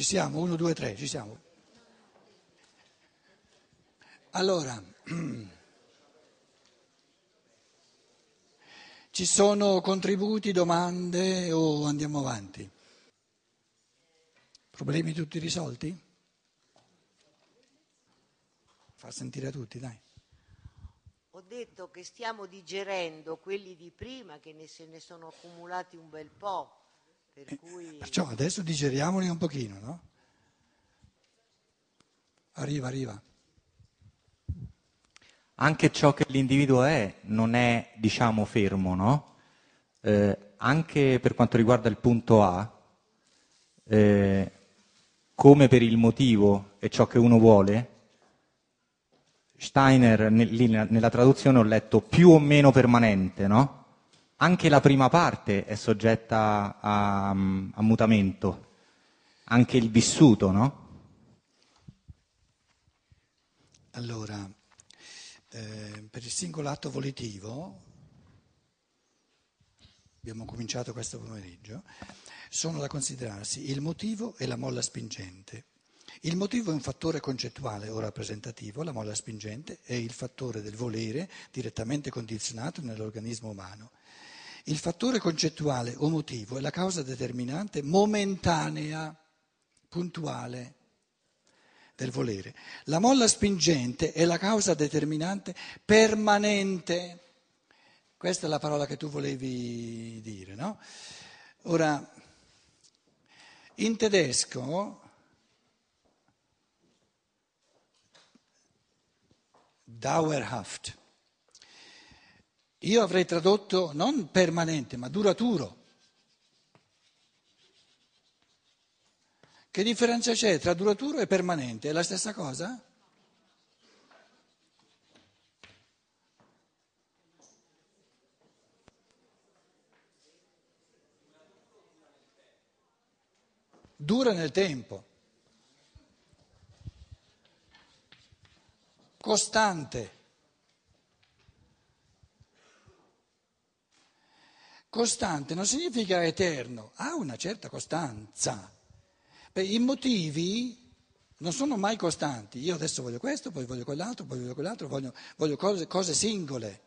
Ci siamo, uno, due, tre, ci siamo. Allora, ci sono contributi, domande o andiamo avanti? Problemi tutti risolti? Fa sentire tutti, dai. Ho detto che stiamo digerendo quelli di prima, che ne se ne sono accumulati un bel po'. Cui... Perciò adesso digeriamoli un pochino, no? Arriva, arriva. Anche ciò che l'individuo è non è, diciamo, fermo, no? Eh, anche per quanto riguarda il punto A, eh, come per il motivo e ciò che uno vuole, Steiner nel, nella traduzione ho letto più o meno permanente, no? Anche la prima parte è soggetta a, a mutamento, anche il vissuto, no? Allora, eh, per il singolo atto volitivo, abbiamo cominciato questo pomeriggio, sono da considerarsi il motivo e la molla spingente. Il motivo è un fattore concettuale o rappresentativo, la molla spingente è il fattore del volere direttamente condizionato nell'organismo umano. Il fattore concettuale o motivo è la causa determinante momentanea, puntuale del volere. La molla spingente è la causa determinante permanente. Questa è la parola che tu volevi dire, no? Ora, in tedesco dauerhaft. Io avrei tradotto non permanente, ma duraturo. Che differenza c'è tra duraturo e permanente? È la stessa cosa? Dura nel tempo. costante. Costante non significa eterno, ha una certa costanza. Beh, I motivi non sono mai costanti. Io adesso voglio questo, poi voglio quell'altro, poi voglio quell'altro, voglio, voglio cose, cose singole.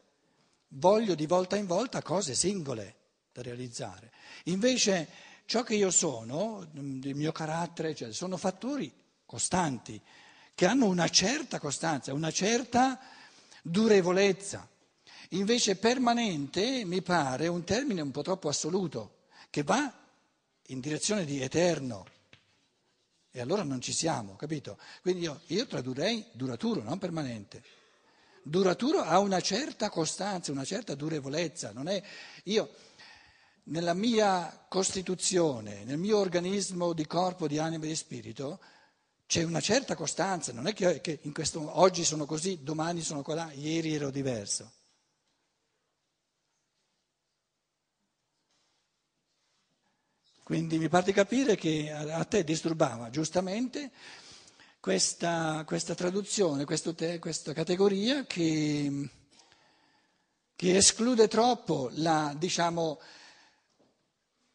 Voglio di volta in volta cose singole da realizzare. Invece ciò che io sono, il mio carattere, cioè, sono fattori costanti che hanno una certa costanza, una certa durevolezza. Invece permanente mi pare un termine un po' troppo assoluto, che va in direzione di eterno. E allora non ci siamo, capito? Quindi io, io tradurrei duraturo, non permanente. Duraturo ha una certa costanza, una certa durevolezza. Non è, io, nella mia costituzione, nel mio organismo di corpo, di anima e di spirito, c'è una certa costanza, non è che, che questo, oggi sono così, domani sono qua, ieri ero diverso. Quindi mi pare di capire che a te disturbava giustamente questa, questa traduzione, questo te, questa categoria che, che esclude troppo la, diciamo,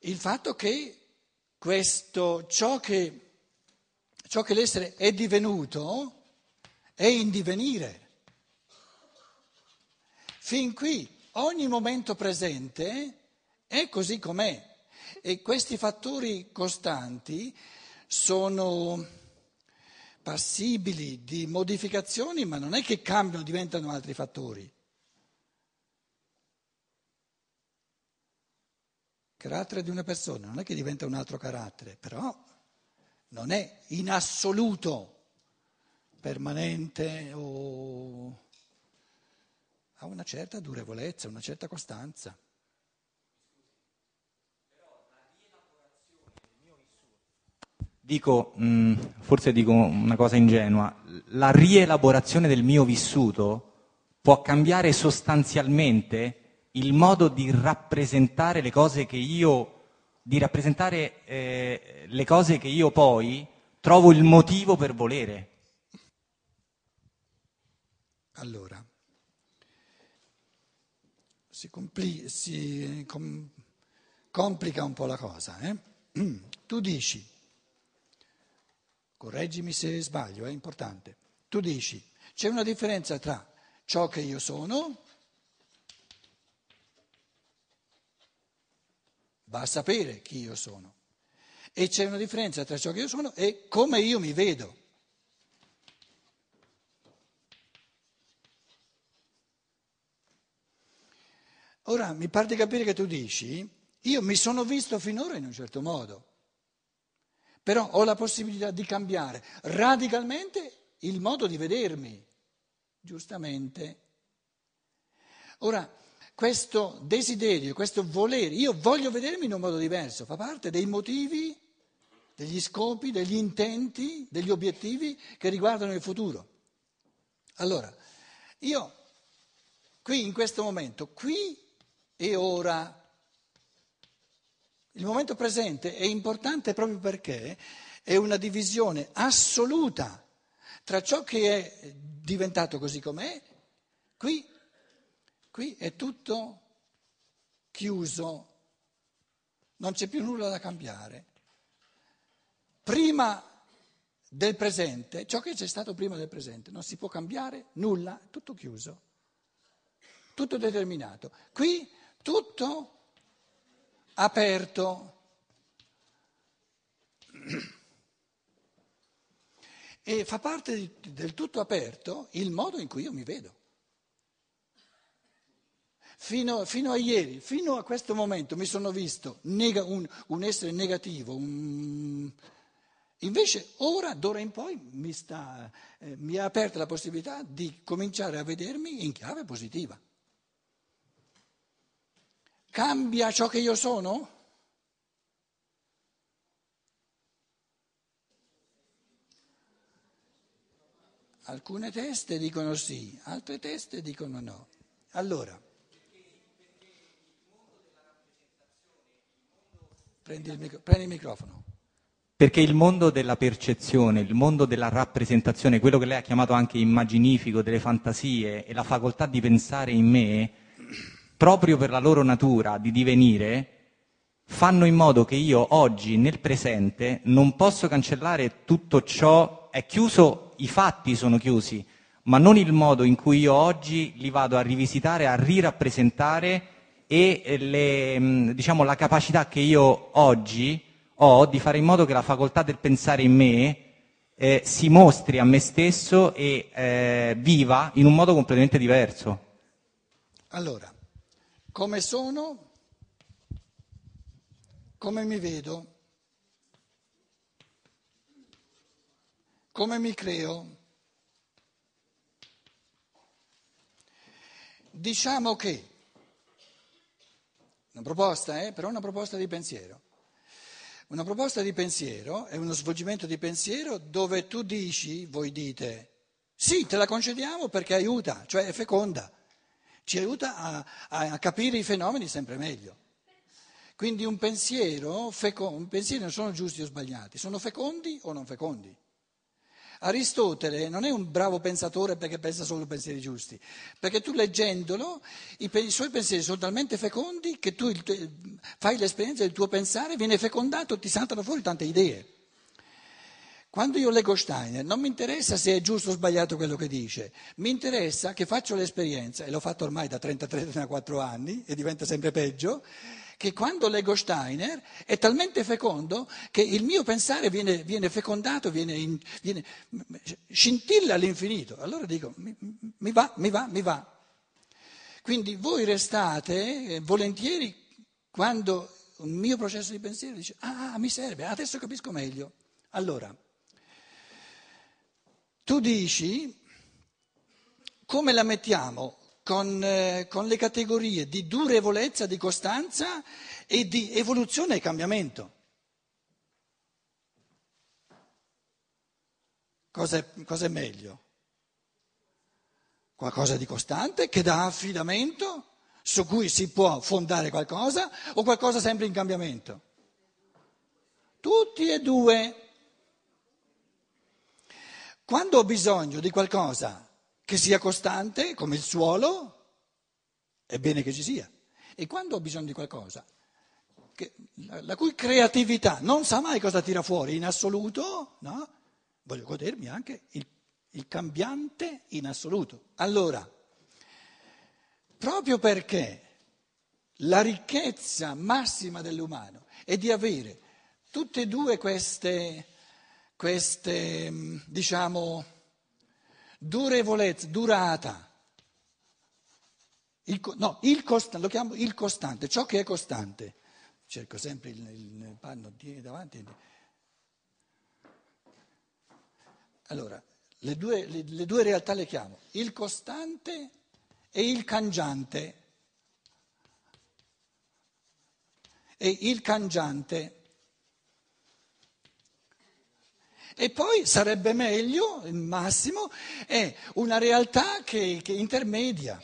il fatto che questo, ciò che ciò che l'essere è divenuto è in divenire. Fin qui ogni momento presente è così com'è e questi fattori costanti sono passibili di modificazioni, ma non è che cambiano, diventano altri fattori. carattere di una persona non è che diventa un altro carattere, però non è in assoluto permanente o ha una certa durevolezza, una certa costanza. Dico, mh, forse dico una cosa ingenua, la rielaborazione del mio vissuto può cambiare sostanzialmente il modo di rappresentare le cose che io di rappresentare eh, le cose che io poi trovo il motivo per volere. Allora, si, compli- si com- complica un po' la cosa. Eh? Tu dici, correggimi se sbaglio, è importante. Tu dici, c'è una differenza tra ciò che io sono, va a sapere chi io sono, e c'è una differenza tra ciò che io sono e come io mi vedo. Ora mi pare di capire che tu dici, io mi sono visto finora in un certo modo, però ho la possibilità di cambiare radicalmente il modo di vedermi, giustamente. Ora, questo desiderio, questo volere, io voglio vedermi in un modo diverso, fa parte dei motivi, degli scopi, degli intenti, degli obiettivi che riguardano il futuro. Allora, io qui in questo momento, qui e ora. Il momento presente è importante proprio perché è una divisione assoluta tra ciò che è diventato così com'è, qui, qui è tutto chiuso, non c'è più nulla da cambiare. Prima del presente, ciò che c'è stato prima del presente, non si può cambiare nulla, tutto chiuso, tutto determinato. Qui tutto aperto. E fa parte del tutto aperto il modo in cui io mi vedo. Fino, fino a ieri, fino a questo momento mi sono visto nega, un, un, essere negativo, un... invece ora, d'ora in poi, mi, sta, eh, mi ha aperto la possibilità di cominciare a vedermi in chiave positiva. Cambia ciò che io sono? Alcune teste dicono sì, altre teste dicono no. Allora, prendi il, micro, prendi il microfono. Perché il mondo della percezione, il mondo della rappresentazione, quello che lei ha chiamato anche immaginifico, delle fantasie e la facoltà di pensare in me, proprio per la loro natura di divenire, fanno in modo che io oggi, nel presente, non posso cancellare tutto ciò, è chiuso, i fatti sono chiusi, ma non il modo in cui io oggi li vado a rivisitare, a rirappresentare e le, diciamo, la capacità che io oggi ho di fare in modo che la facoltà del pensare in me eh, si mostri a me stesso e eh, viva in un modo completamente diverso. Allora, come sono, come mi vedo, come mi creo. Diciamo che, una proposta, eh, però una proposta di pensiero. Una proposta di pensiero è uno svolgimento di pensiero dove tu dici, voi dite, sì, te la concediamo perché aiuta, cioè è feconda ci aiuta a, a capire i fenomeni sempre meglio. Quindi un pensiero, un pensiero non sono giusti o sbagliati, sono fecondi o non fecondi. Aristotele non è un bravo pensatore perché pensa solo pensieri giusti, perché tu leggendolo i, i suoi pensieri sono talmente fecondi che tu il, fai l'esperienza del tuo pensare, viene fecondato, ti saltano fuori tante idee. Quando io leggo Steiner non mi interessa se è giusto o sbagliato quello che dice, mi interessa che faccio l'esperienza, e l'ho fatto ormai da 33-34 anni e diventa sempre peggio, che quando leggo Steiner è talmente fecondo che il mio pensare viene, viene fecondato, viene, in, viene, scintilla all'infinito. Allora dico, mi, mi va, mi va, mi va. Quindi voi restate eh, volentieri quando un mio processo di pensiero dice, ah, mi serve, adesso capisco meglio. Allora, tu dici come la mettiamo con, eh, con, le categorie di durevolezza, di costanza e di evoluzione e cambiamento. Cosa è, cosa è meglio? Qualcosa di costante che dà affidamento, su cui si può fondare qualcosa, o qualcosa sempre in cambiamento? Tutti e due. Quando ho bisogno di qualcosa che sia costante, come il suolo, è bene che ci sia. E quando ho bisogno di qualcosa che, la, cui creatività non sa mai cosa tira fuori in assoluto, no? voglio godermi anche il, il cambiante in assoluto. Allora, proprio perché la ricchezza massima dell'umano è di avere tutte e due queste, queste diciamo, durevolezza, durata. Il, no, il costante, lo chiamo il costante, ciò che è costante. Cerco sempre il, il panno davanti. Allora, le due, le, le due realtà le chiamo il costante e il cangiante. E il cangiante E poi sarebbe meglio, il massimo, è una realtà che, che intermedia.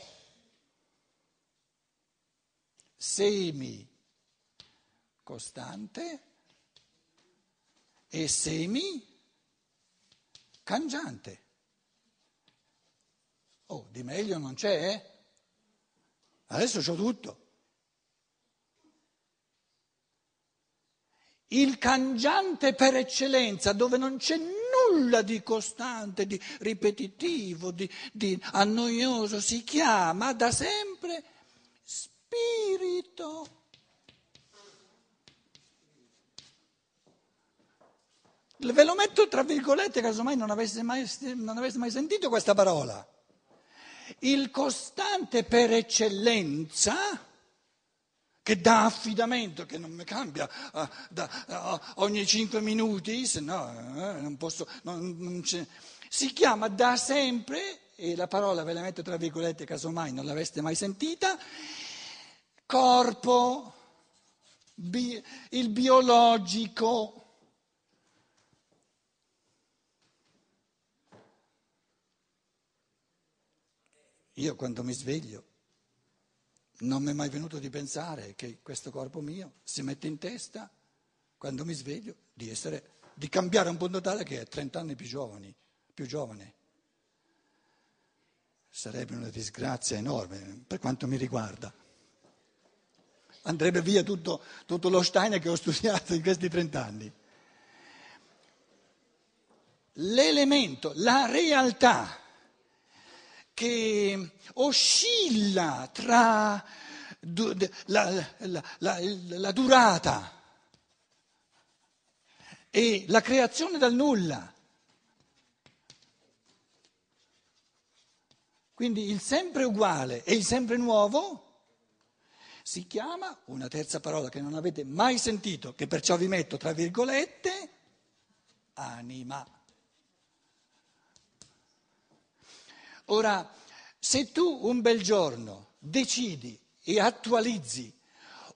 Semi costante e semi cangiante. Oh, di meglio non c'è, eh? Adesso c'ho tutto. Il cangiante per eccellenza, dove non c'è nulla di costante, di ripetitivo, di, di annoioso, si chiama da sempre spirito. Ve lo metto tra virgolette, casomai non avesse mai, non avesse mai sentito questa parola. Il costante per eccellenza che dà affidamento, che non mi cambia uh, da, uh, ogni cinque minuti, se no uh, non posso, non, non si chiama da sempre, e la parola ve la metto tra virgolette casomai non l'aveste mai sentita, corpo, bi, il biologico. Io quando mi sveglio non mi è mai venuto di pensare che questo corpo mio si mette in testa, quando mi sveglio, di, essere, di cambiare un punto tale che è 30 anni più, giovani, più giovane. Sarebbe una disgrazia enorme per quanto mi riguarda. Andrebbe via tutto, tutto lo Steiner che ho studiato in questi 30 anni. L'elemento, la realtà che oscilla tra la, la, la, la durata e la creazione dal nulla. Quindi il sempre uguale e il sempre nuovo si chiama, una terza parola che non avete mai sentito, che perciò vi metto tra virgolette, anima. Ora, se tu un bel giorno decidi e attualizzi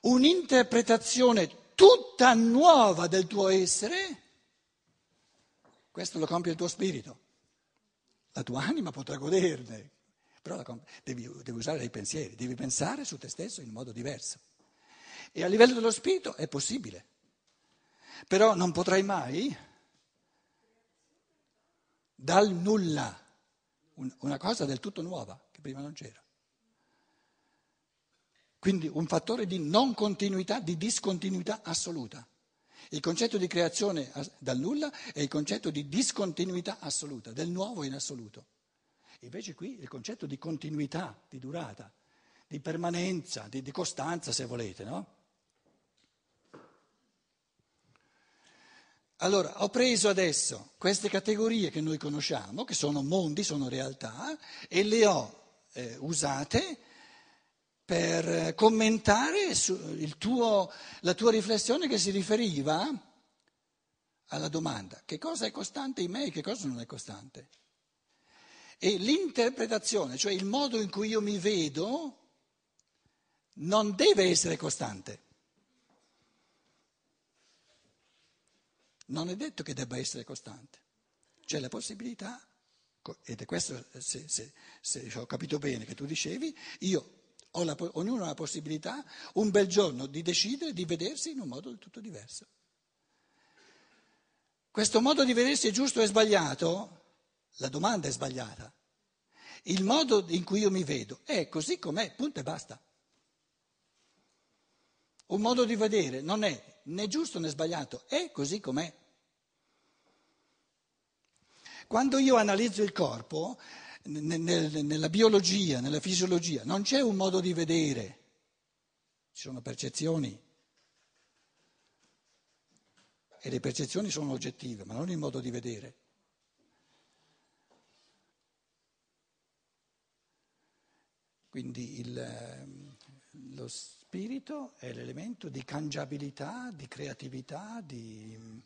un'interpretazione tutta nuova del tuo essere, questo lo compie il tuo spirito. La tua anima potrà goderne, però devi, devi usare dei pensieri, devi pensare su te stesso in modo diverso. E a livello dello spirito è possibile, però non potrai mai dal nulla una cosa del tutto nuova che prima non c'era. Quindi un fattore di non continuità, di discontinuità assoluta. Il concetto di creazione dal nulla è il concetto di discontinuità assoluta, del nuovo in assoluto. Invece qui il concetto di continuità, di durata, di permanenza, di, di costanza se volete, no? Allora, ho preso adesso queste categorie che noi conosciamo, che sono mondi, sono realtà, e le ho eh, usate per commentare tuo, la tua riflessione che si riferiva alla domanda che cosa è costante in me e che cosa non è costante. E l'interpretazione, cioè il modo in cui io mi vedo, non deve essere costante. Non è detto che debba essere costante. C'è la possibilità, ed è questo, se, se, se ho capito bene che tu dicevi, io la, ognuno ha la possibilità un bel giorno di decidere di vedersi in un modo del tutto diverso. Questo modo di vedersi è giusto o è sbagliato? La domanda è sbagliata. Il modo in cui io mi vedo è così com'è, punto e basta. Un modo di vedere non è né giusto né sbagliato, è così com'è. Quando io analizzo il corpo, nel, nel, nella biologia, nella fisiologia, non c'è un modo di vedere, ci sono percezioni. E le percezioni sono oggettive, ma non il modo di vedere. Quindi il, ehm, lo spirito è l'elemento di cangiabilità, di creatività, di,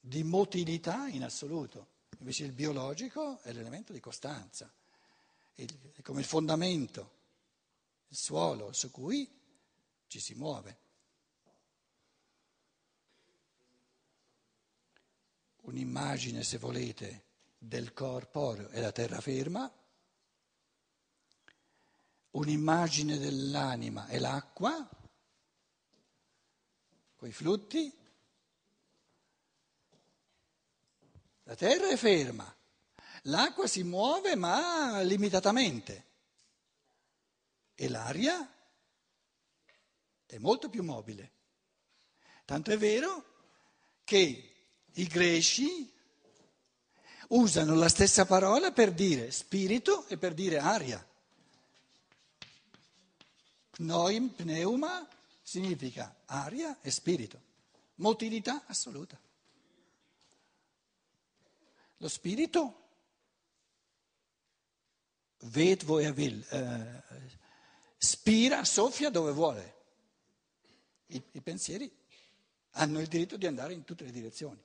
di motilità in assoluto. Invece il biologico è l'elemento di costanza, è come il fondamento, il suolo su cui ci si muove. Un'immagine, se volete, del corpo è la terraferma, un'immagine dell'anima è l'acqua, coi flutti, la terra è ferma, l'acqua si muove ma limitatamente e l'aria è molto più mobile. Tanto è vero che i greci usano la stessa parola per dire spirito e per dire aria. Pnoim, pneuma significa aria e spirito, motilità assoluta. Lo spirito ved wo er eh, spira, soffia dove vuole. I, I pensieri hanno il diritto di andare in tutte le direzioni.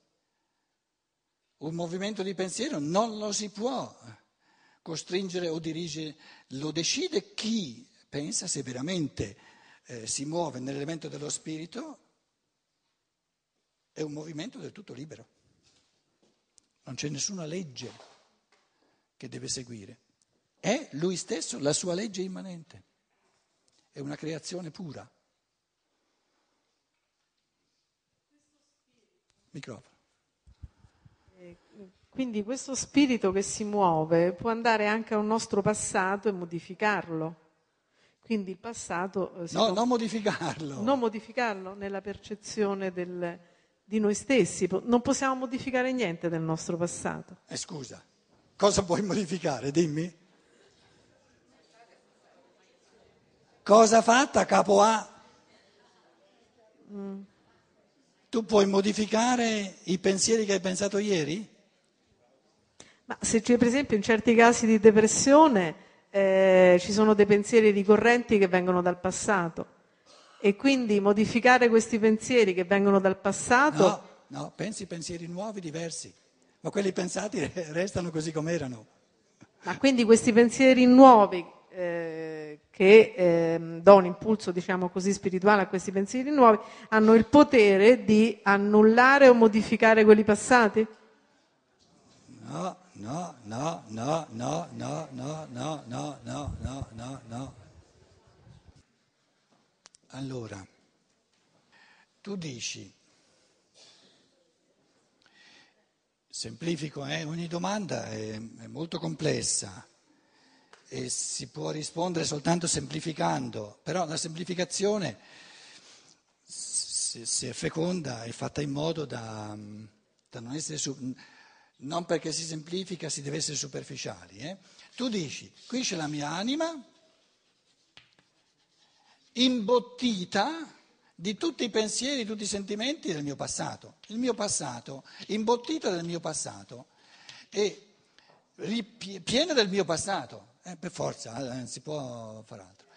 Un movimento di pensiero non lo si può costringere o dirigere, lo decide chi pensa se veramente eh, si muove nell'elemento dello spirito, è un movimento del tutto libero. Non c'è nessuna legge che deve seguire. È lui stesso la sua legge immanente. È una creazione pura. Microfono. Quindi questo spirito che si muove può andare anche a un nostro passato e modificarlo. Quindi il passato... Eh, no, può... non modificarlo. Non modificarlo nella percezione del, di noi stessi. Non possiamo modificare niente del nostro passato. Eh, scusa, cosa puoi modificare? Dimmi. Cosa fatta capo A? Mm. Tu puoi modificare i pensieri che hai pensato ieri? Ma se c'è per esempio in certi casi di depressione eh, ci sono dei pensieri ricorrenti che vengono dal passato e quindi modificare questi pensieri che vengono dal passato... No, no, pensi pensieri nuovi, diversi, ma quelli pensati restano così come erano. Ma quindi questi pensieri nuovi eh, che eh, do un impulso, diciamo così, spirituale a questi pensieri nuovi, hanno il potere di annullare o modificare quelli passati? No, no, no, no, no, no, no, no, no, no, no, no, no. Allora, tu dici, semplifico, eh? ogni domanda è, è molto complessa e si può rispondere soltanto semplificando, però la semplificazione, se, se è feconda, è fatta in modo da, da non essere... Su, non perché si semplifica si deve essere superficiali. Eh? Tu dici, qui c'è la mia anima imbottita di tutti i pensieri, tutti i sentimenti del mio passato. Il mio passato, imbottita del mio passato e piena del mio passato. Eh, per forza, eh, non si può fare altro.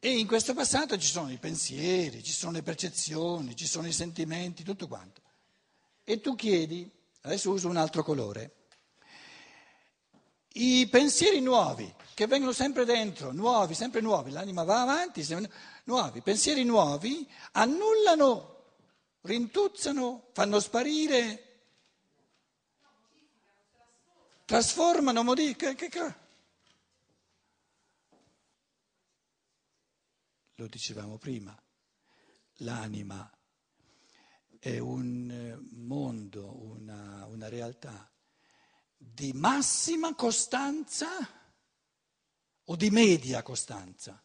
E in questo passato ci sono i pensieri, ci sono le percezioni, ci sono i sentimenti, tutto quanto. E tu chiedi Adesso uso un altro colore. I pensieri nuovi che vengono sempre dentro, nuovi, sempre nuovi, l'anima va avanti, nuovi, pensieri nuovi annullano, rintuzzano, fanno sparire, trasformano, modificano. Lo dicevamo prima, l'anima è un eh, mondo, una, una realtà di massima costanza o di media costanza.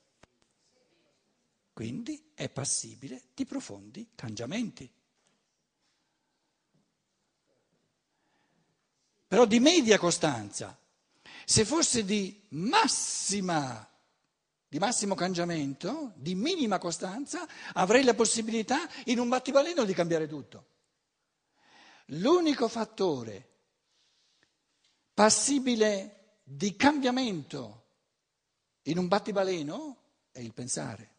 Quindi è passibile di profondi cambiamenti. Però di media costanza, se fosse di massima costanza, di massimo cangiamento, di minima costanza, avrei la possibilità in un battibaleno di cambiare tutto. L'unico fattore passibile di cambiamento in un battibaleno è il pensare.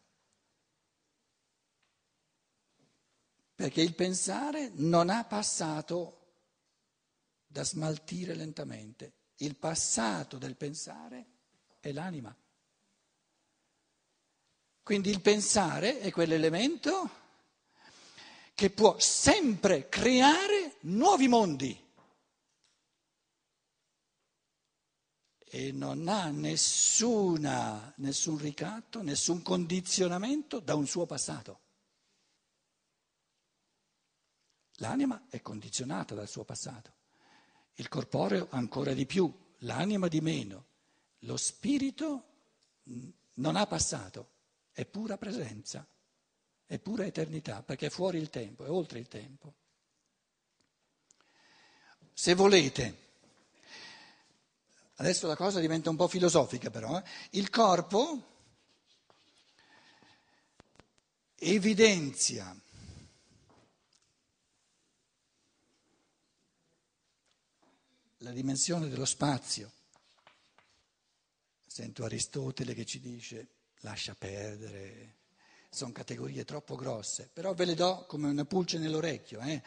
Perché il pensare non ha passato da smaltire lentamente. Il passato del pensare è l'anima. Quindi il pensare è quell'elemento che può sempre creare nuovi mondi. E non ha nessuna, nessun ricatto, nessun condizionamento da un suo passato. L'anima è condizionata dal suo passato, il corporeo ancora di più, l'anima di meno, lo spirito non ha passato è pura presenza, è pura eternità, perché è fuori il tempo, è oltre il tempo. Se volete, adesso la cosa diventa un po' filosofica però, eh? il corpo evidenzia la dimensione dello spazio. Sento Aristotele che ci dice lascia perdere, sono categorie troppo grosse, però ve le do come una pulce nell'orecchio. Eh?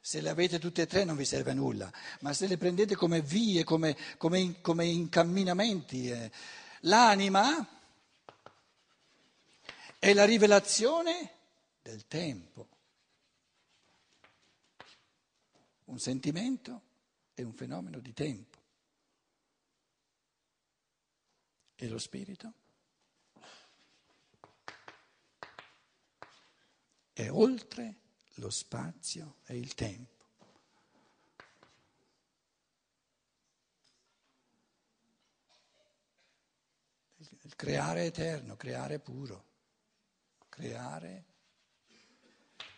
Se le avete tutte e tre non vi serve a nulla, ma se le prendete come vie, come, come, come incamminamenti, eh. l'anima è la rivelazione del tempo. Un sentimento è un fenomeno di tempo. E lo spirito? È oltre lo spazio e il tempo. Il creare eterno, creare puro, creare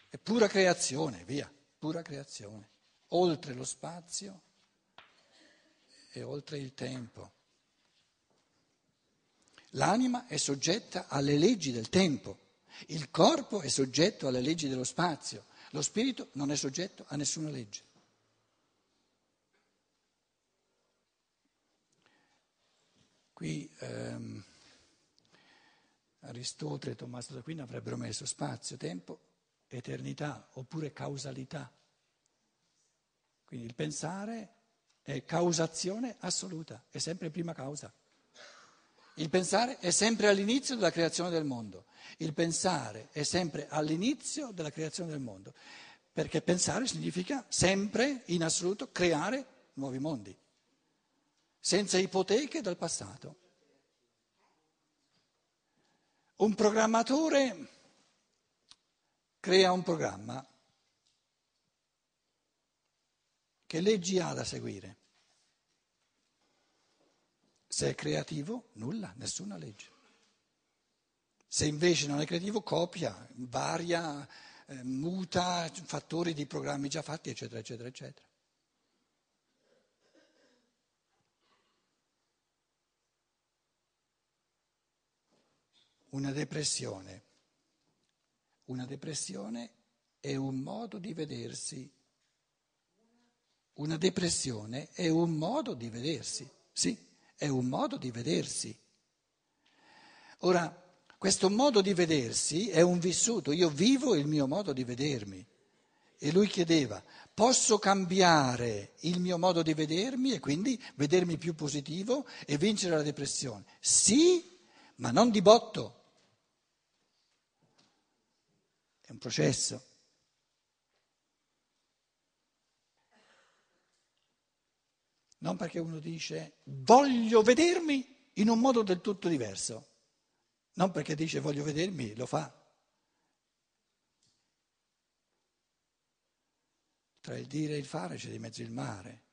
è pura creazione, via, pura creazione, oltre lo spazio e oltre il tempo. L'anima è soggetta alle leggi del tempo. Il corpo è soggetto alle leggi dello spazio, lo spirito non è soggetto a nessuna legge. Qui ehm, Aristotele e Tommaso d'Aquino avrebbero messo spazio, tempo, eternità oppure causalità. Quindi il pensare è causazione assoluta, è sempre prima causa. Il pensare è sempre all'inizio della creazione del mondo. Il pensare è sempre all'inizio della creazione del mondo, perché pensare significa sempre, in assoluto, creare nuovi mondi, senza ipoteche dal passato. Un programmatore crea un programma. Che leggi ha da seguire? Se è creativo, nulla, nessuna legge. Se invece non è creativo, copia, varia, eh, muta fattori di programmi già fatti, eccetera, eccetera, eccetera. Una depressione. Una depressione è un modo di vedersi. Una depressione è un modo di vedersi, sì è un modo di vedersi. Ora, questo modo di vedersi è un vissuto, io vivo il mio modo di vedermi. E lui chiedeva, posso cambiare il mio modo di vedermi e quindi vedermi più positivo e vincere la depressione? Sì, ma non di botto. È un processo. Non perché uno dice voglio vedermi in un modo del tutto diverso, non perché dice voglio vedermi, lo fa. Tra il dire e il fare c'è di mezzo il mare.